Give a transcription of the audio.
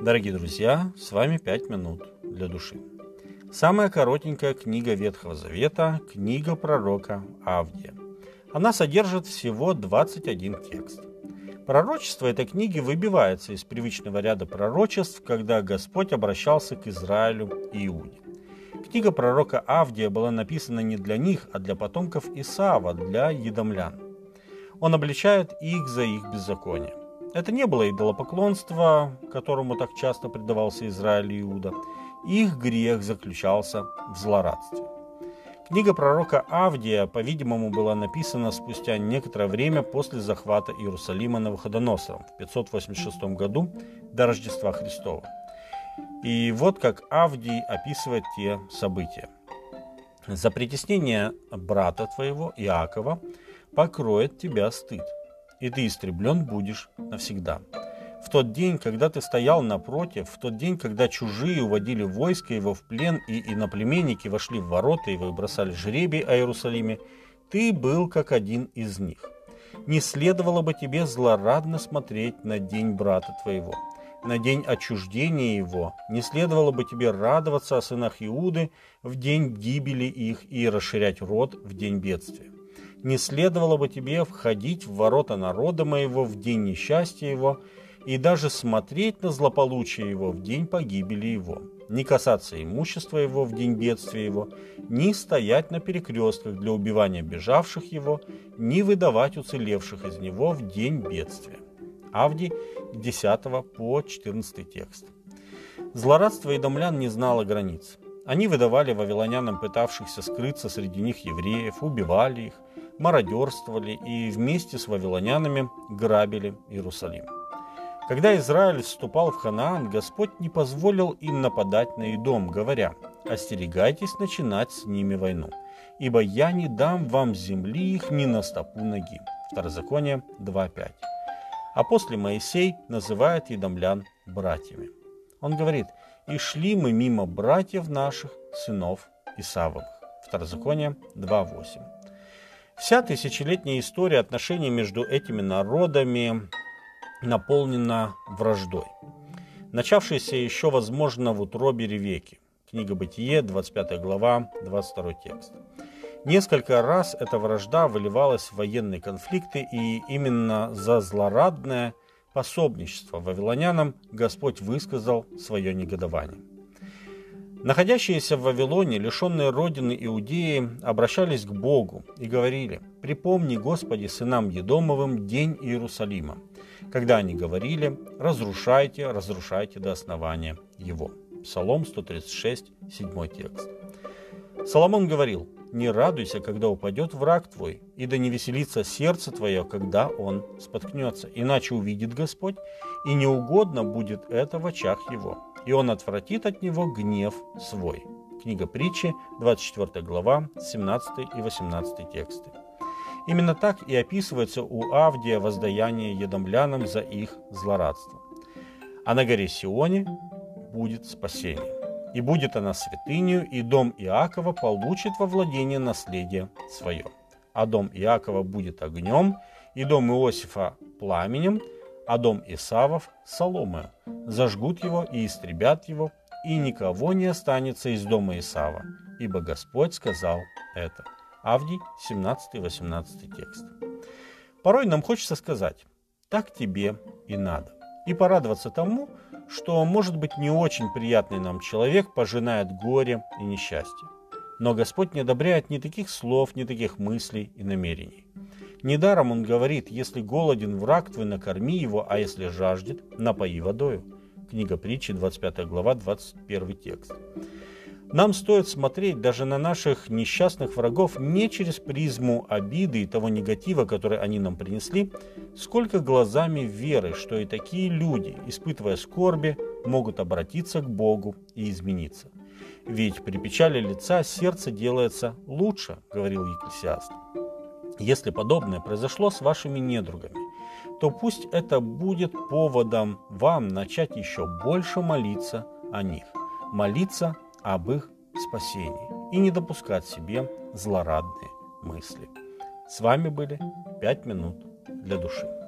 Дорогие друзья, с вами «Пять минут для души». Самая коротенькая книга Ветхого Завета – книга пророка Авдия. Она содержит всего 21 текст. Пророчество этой книги выбивается из привычного ряда пророчеств, когда Господь обращался к Израилю и Иуде. Книга пророка Авдия была написана не для них, а для потомков Исаава, для едомлян. Он обличает их за их беззаконие. Это не было идолопоклонство, которому так часто предавался Израиль и Иуда. Их грех заключался в злорадстве. Книга пророка Авдия, по-видимому, была написана спустя некоторое время после захвата Иерусалима Навуходоносором в 586 году до Рождества Христова. И вот как Авдий описывает те события. «За притеснение брата твоего, Иакова, покроет тебя стыд, и ты истреблен будешь навсегда. В тот день, когда ты стоял напротив, в тот день, когда чужие уводили войско его в плен, и иноплеменники вошли в ворота и бросали жребий о Иерусалиме, ты был как один из них. Не следовало бы тебе злорадно смотреть на день брата твоего, на день отчуждения его, не следовало бы тебе радоваться о сынах Иуды в день гибели их и расширять род в день бедствия не следовало бы тебе входить в ворота народа моего в день несчастья его, и даже смотреть на злополучие его в день погибели его, не касаться имущества его в день бедствия его, ни стоять на перекрестках для убивания бежавших его, ни выдавать уцелевших из него в день бедствия. Авди 10 по 14 текст. Злорадство идомлян не знало границ. Они выдавали вавилонянам, пытавшихся скрыться среди них евреев, убивали их, мародерствовали и вместе с вавилонянами грабили Иерусалим. Когда Израиль вступал в Ханаан, Господь не позволил им нападать на Идом, говоря, «Остерегайтесь начинать с ними войну, ибо я не дам вам земли их ни на стопу ноги». Второзаконие 2.5. А после Моисей называет едомлян братьями. Он говорит, «И шли мы мимо братьев наших, сынов Исавовых». Второзаконие 2.8. Вся тысячелетняя история отношений между этими народами наполнена враждой, начавшейся еще, возможно, в утробе Ревеки. Книга Бытие, 25 глава, 22 текст. Несколько раз эта вражда выливалась в военные конфликты, и именно за злорадное пособничество вавилонянам Господь высказал свое негодование. Находящиеся в Вавилоне, лишенные родины Иудеи, обращались к Богу и говорили, «Припомни, Господи, сынам Едомовым день Иерусалима, когда они говорили, разрушайте, разрушайте до основания его». Псалом 136, 7 текст. Соломон говорил, «Не радуйся, когда упадет враг твой, и да не веселится сердце твое, когда он споткнется, иначе увидит Господь, и неугодно будет это в очах его» и он отвратит от него гнев свой. Книга притчи, 24 глава, 17 и 18 тексты. Именно так и описывается у Авдия воздаяние едомлянам за их злорадство. А на горе Сионе будет спасение. И будет она святынью, и дом Иакова получит во владение наследие свое. А дом Иакова будет огнем, и дом Иосифа пламенем, а дом Исавов – соломою. Зажгут его и истребят его, и никого не останется из дома Исава, ибо Господь сказал это. Авдий, 17-18 текст. Порой нам хочется сказать, так тебе и надо. И порадоваться тому, что, может быть, не очень приятный нам человек пожинает горе и несчастье. Но Господь не одобряет ни таких слов, ни таких мыслей и намерений. Недаром он говорит, если голоден враг твой, накорми его, а если жаждет, напои водою. Книга притчи, 25 глава, 21 текст. Нам стоит смотреть даже на наших несчастных врагов не через призму обиды и того негатива, который они нам принесли, сколько глазами веры, что и такие люди, испытывая скорби, могут обратиться к Богу и измениться. Ведь при печали лица сердце делается лучше, говорил Екклесиаст. Если подобное произошло с вашими недругами, то пусть это будет поводом вам начать еще больше молиться о них, молиться об их спасении и не допускать себе злорадные мысли. С вами были «Пять минут для души».